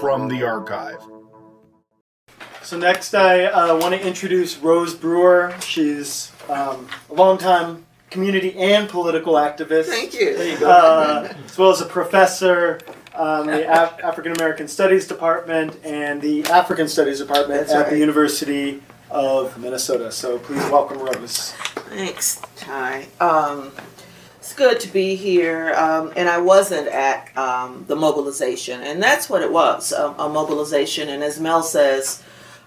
from the archive. So next, I uh, want to introduce Rose Brewer. She's um, a longtime community and political activist. Thank you. There you go. Uh, as well as a professor um, the Af- African American Studies Department and the African Studies Department That's at right. the University of Minnesota. So please welcome Rose. Thanks, Ty. Um, it's good to be here, um, and I wasn't at um, the mobilization, and that's what it was a, a mobilization. And as Mel says,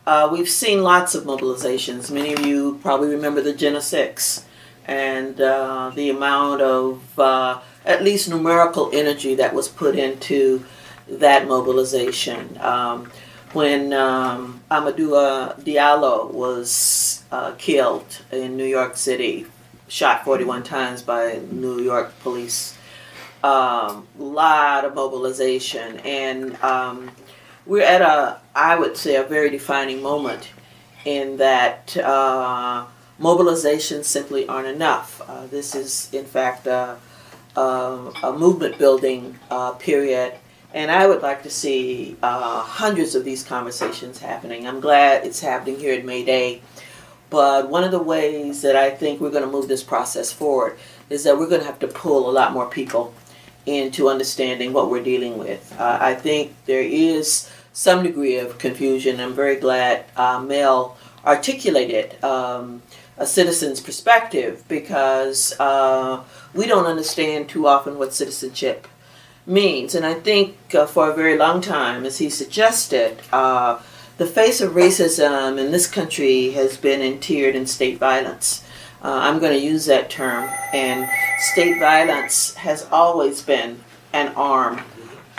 uh, we've seen lots of mobilizations. Many of you probably remember the Jena 6 and uh, the amount of uh, at least numerical energy that was put into that mobilization. Um, when um, Amadou Diallo was uh, killed in New York City, shot 41 times by New York police. Um, lot of mobilization, and um, we're at a, I would say, a very defining moment in that uh, mobilizations simply aren't enough. Uh, this is, in fact, a, a, a movement building uh, period, and I would like to see uh, hundreds of these conversations happening. I'm glad it's happening here at May Day. But one of the ways that I think we're going to move this process forward is that we're going to have to pull a lot more people into understanding what we're dealing with. Uh, I think there is some degree of confusion. I'm very glad uh, Mel articulated um, a citizen's perspective because uh, we don't understand too often what citizenship means. And I think uh, for a very long time, as he suggested, uh, the face of racism in this country has been interred in state violence. Uh, I'm going to use that term. And state violence has always been an arm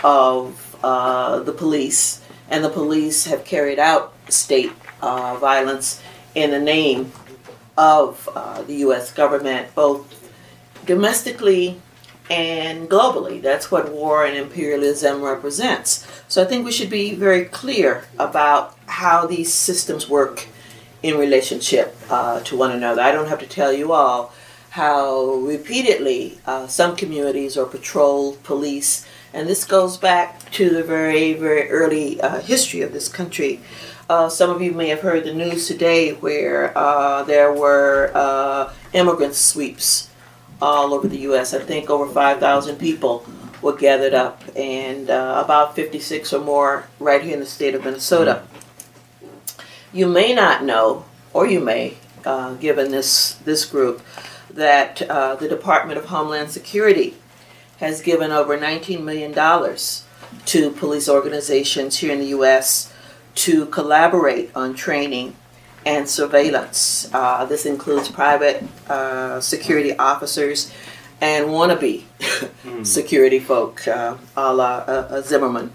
of uh, the police, and the police have carried out state uh, violence in the name of uh, the U.S. government, both domestically and globally. That's what war and imperialism represents. So I think we should be very clear about how these systems work in relationship uh, to one another. I don't have to tell you all how repeatedly uh, some communities are patrolled, police, and this goes back to the very, very early uh, history of this country. Uh, some of you may have heard the news today where uh, there were uh, immigrant sweeps all over the U.S. I think over 5,000 people were gathered up, and uh, about 56 or more right here in the state of Minnesota. You may not know, or you may, uh, given this this group, that uh, the Department of Homeland Security has given over 19 million dollars to police organizations here in the U.S. to collaborate on training and surveillance. Uh, this includes private uh, security officers and wannabe security folk, uh, a la uh, uh, Zimmerman.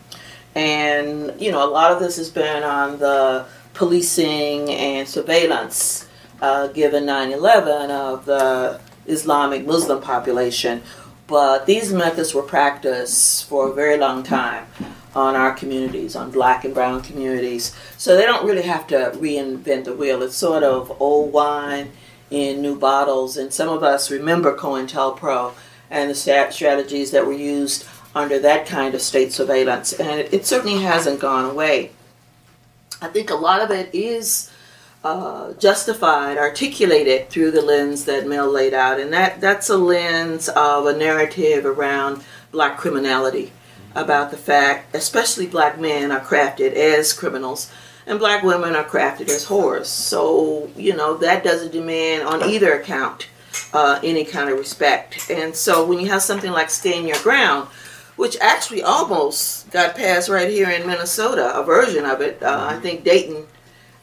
And, you know, a lot of this has been on the policing and surveillance uh, given 9 11 of the Islamic Muslim population. But these methods were practiced for a very long time on our communities, on black and brown communities. So they don't really have to reinvent the wheel. It's sort of old wine in new bottles. And some of us remember COINTELPRO and the strategies that were used under that kind of state surveillance. And it, certainly hasn't gone away. I think a lot of it is uh, justified, articulated through the lens that Mel laid out, and that that's a lens of a narrative around black criminality, about the fact, especially black men are crafted as criminals, and black women are crafted as whores. So you know that doesn't demand on either account uh, any kind of respect. And so when you have something like Stand Your Ground, which actually almost got passed right here in Minnesota, a version of it. Uh, I think Dayton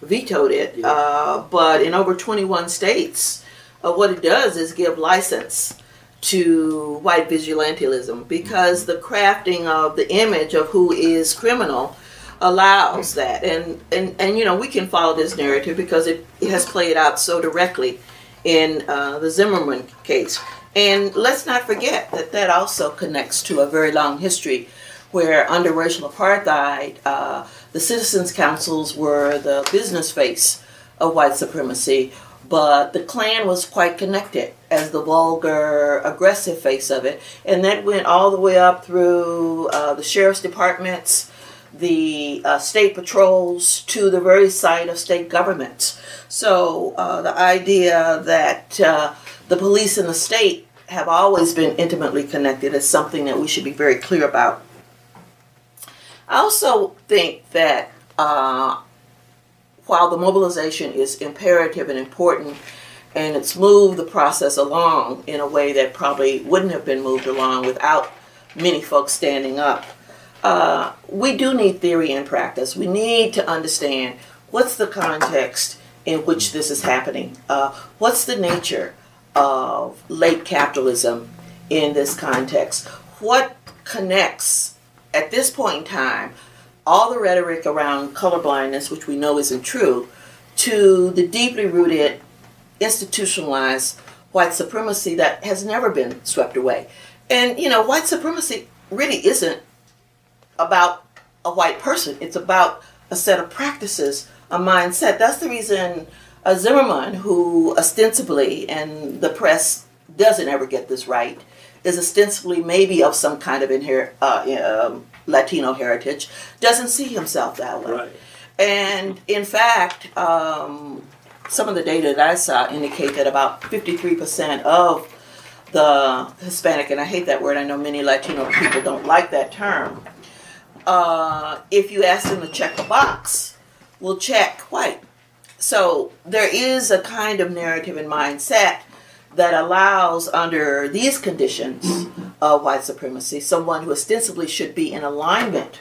vetoed it, uh, but in over 21 states, uh, what it does is give license to white vigilantism because the crafting of the image of who is criminal allows that. And and and you know we can follow this narrative because it, it has played out so directly in uh, the Zimmerman case. And let's not forget that that also connects to a very long history where under racial apartheid, uh, the citizens' councils were the business face of white supremacy, but the Klan was quite connected as the vulgar, aggressive face of it. And that went all the way up through uh, the sheriff's departments, the uh, state patrols to the very site of state governments. So uh, the idea that uh, the police in the state have always been intimately connected is something that we should be very clear about. I also think that uh, while the mobilization is imperative and important, and it's moved the process along in a way that probably wouldn't have been moved along without many folks standing up. Uh, we do need theory and practice. We need to understand what's the context in which this is happening. Uh, what's the nature of late capitalism in this context? What connects at this point in time all the rhetoric around colorblindness, which we know isn't true, to the deeply rooted, institutionalized white supremacy that has never been swept away. And, you know, white supremacy really isn't about a white person, it's about a set of practices, a mindset. That's the reason uh, Zimmerman, who ostensibly, and the press doesn't ever get this right, is ostensibly maybe of some kind of inher- uh, um, Latino heritage, doesn't see himself that way. Right. And in fact, um, some of the data that I saw indicate that about 53% of the Hispanic, and I hate that word, I know many Latino people don't like that term. Uh, if you ask them to check a box, will check white. So there is a kind of narrative and mindset that allows, under these conditions of white supremacy, someone who ostensibly should be in alignment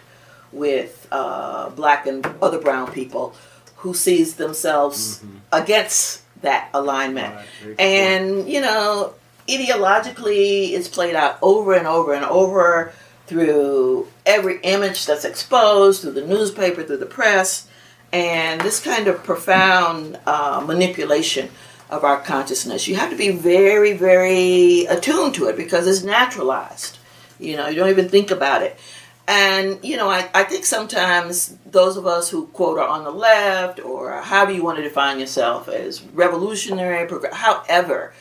with uh, black and other brown people who sees themselves mm-hmm. against that alignment. Right, and, you know, ideologically, it's played out over and over and over through every image that's exposed, through the newspaper, through the press, and this kind of profound uh, manipulation of our consciousness. You have to be very, very attuned to it because it's naturalized. You know, you don't even think about it. And, you know, I, I think sometimes those of us who, quote, are on the left or however you want to define yourself as revolutionary, however,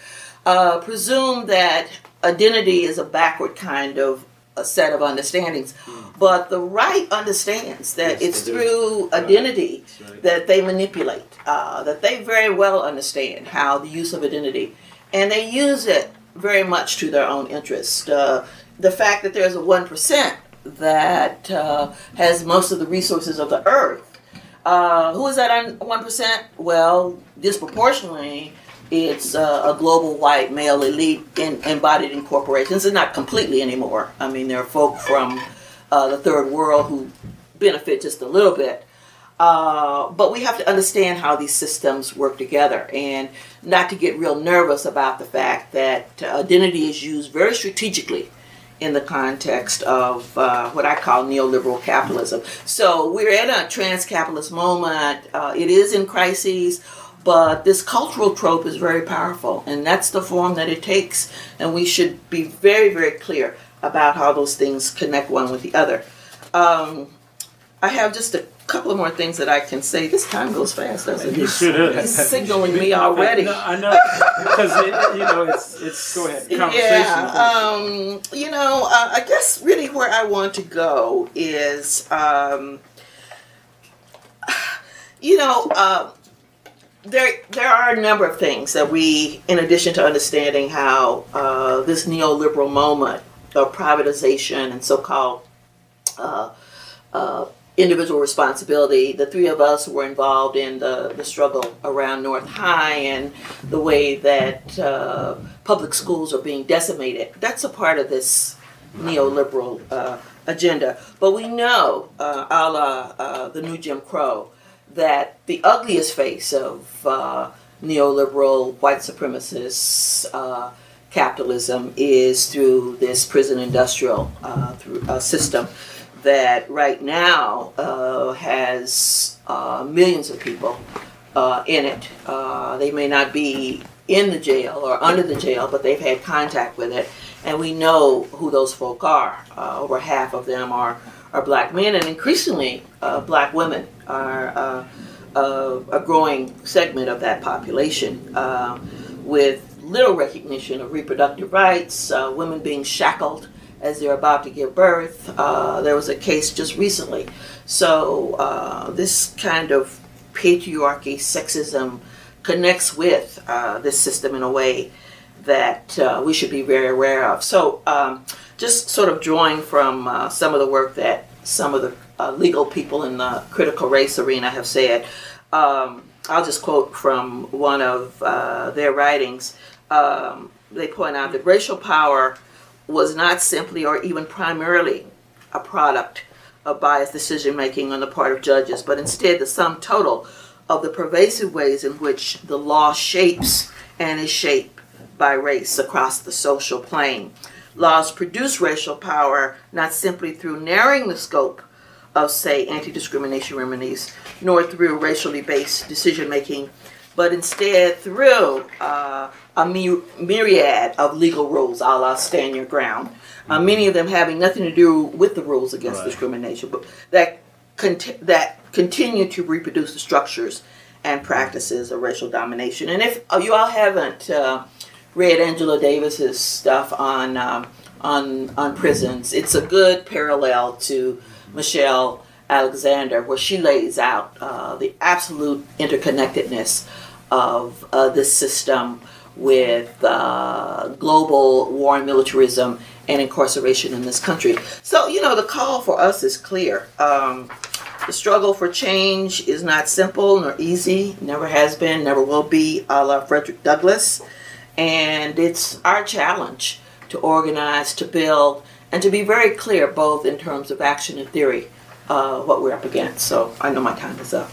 uh, presume that identity is a backward kind of a set of understandings. Mm. But the right understands that yes, it's through identity right. that they manipulate, uh, that they very well understand how the use of identity, and they use it very much to their own interest. Uh, the fact that there's a 1% that uh, has most of the resources of the earth. Uh, who is that 1%? Well, disproportionately, it's uh, a global white male elite in, embodied in corporations, and not completely anymore. I mean, there are folk from uh, the third world who benefit just a little bit. Uh, but we have to understand how these systems work together and not to get real nervous about the fact that identity is used very strategically in the context of uh, what I call neoliberal capitalism. So we're in a trans capitalist moment. Uh, it is in crises, but this cultural trope is very powerful, and that's the form that it takes. And we should be very, very clear about how those things connect one with the other. Um, I have just a couple of more things that I can say. This time goes fast, doesn't it? You should He's signaling me already. No, I know because it, you know it's it's go ahead conversation. Yeah, um, you know, uh, I guess really where I want to go is, um, you know. Uh, there, there are a number of things that we, in addition to understanding how uh, this neoliberal moment of privatization and so-called uh, uh, individual responsibility. The three of us were involved in the, the struggle around North High and the way that uh, public schools are being decimated. That's a part of this neoliberal uh, agenda. But we know, uh, a la the new Jim Crow, that the ugliest face of uh, neoliberal white supremacist uh, capitalism is through this prison industrial uh, through, uh, system that right now uh, has uh, millions of people in it. They may not be in the jail or under the jail, but they've had contact with it, and we know who those folk are. over half of them are, are black men, and increasingly black women are a growing segment of that population with little recognition of reproductive rights, uh, women being shackled as they're about to give birth. Uh, there was a case just recently. So uh, this kind of patriarchy, sexism connects with uh, this system in a way that uh, we should be very aware of. So um, just sort of drawing from uh, some of the work that some of the uh, legal people in the critical race arena have said. Um, I'll just quote from one of their writings. Um, they point out that racial power was not simply or even primarily a product of biased decision making on the part of judges, but instead the sum total of the pervasive ways in which the law shapes and is shaped by race across the social plane. Laws produce racial power not simply through narrowing the scope of, say, anti discrimination remedies, nor through racially based decision making, but instead through uh, a myriad of legal rules, a la stand your ground. Uh, many of them having nothing to do with the rules against right. discrimination, but that cont- that continue to reproduce the structures and practices of racial domination. And if uh, you all haven't uh, read Angela Davis's stuff on um, on on prisons, it's a good parallel to Michelle Alexander, where she lays out uh, the absolute interconnectedness of uh, this system with uh, global war and militarism and incarceration in this country. So, you know, the call for us is clear. Um, the struggle for change is not simple nor easy, never has been, never will be, a la Frederick Douglass. And it's our challenge to organize, to build, and to be very clear both in terms of action and theory uh, what we're up against. So I know my time is up.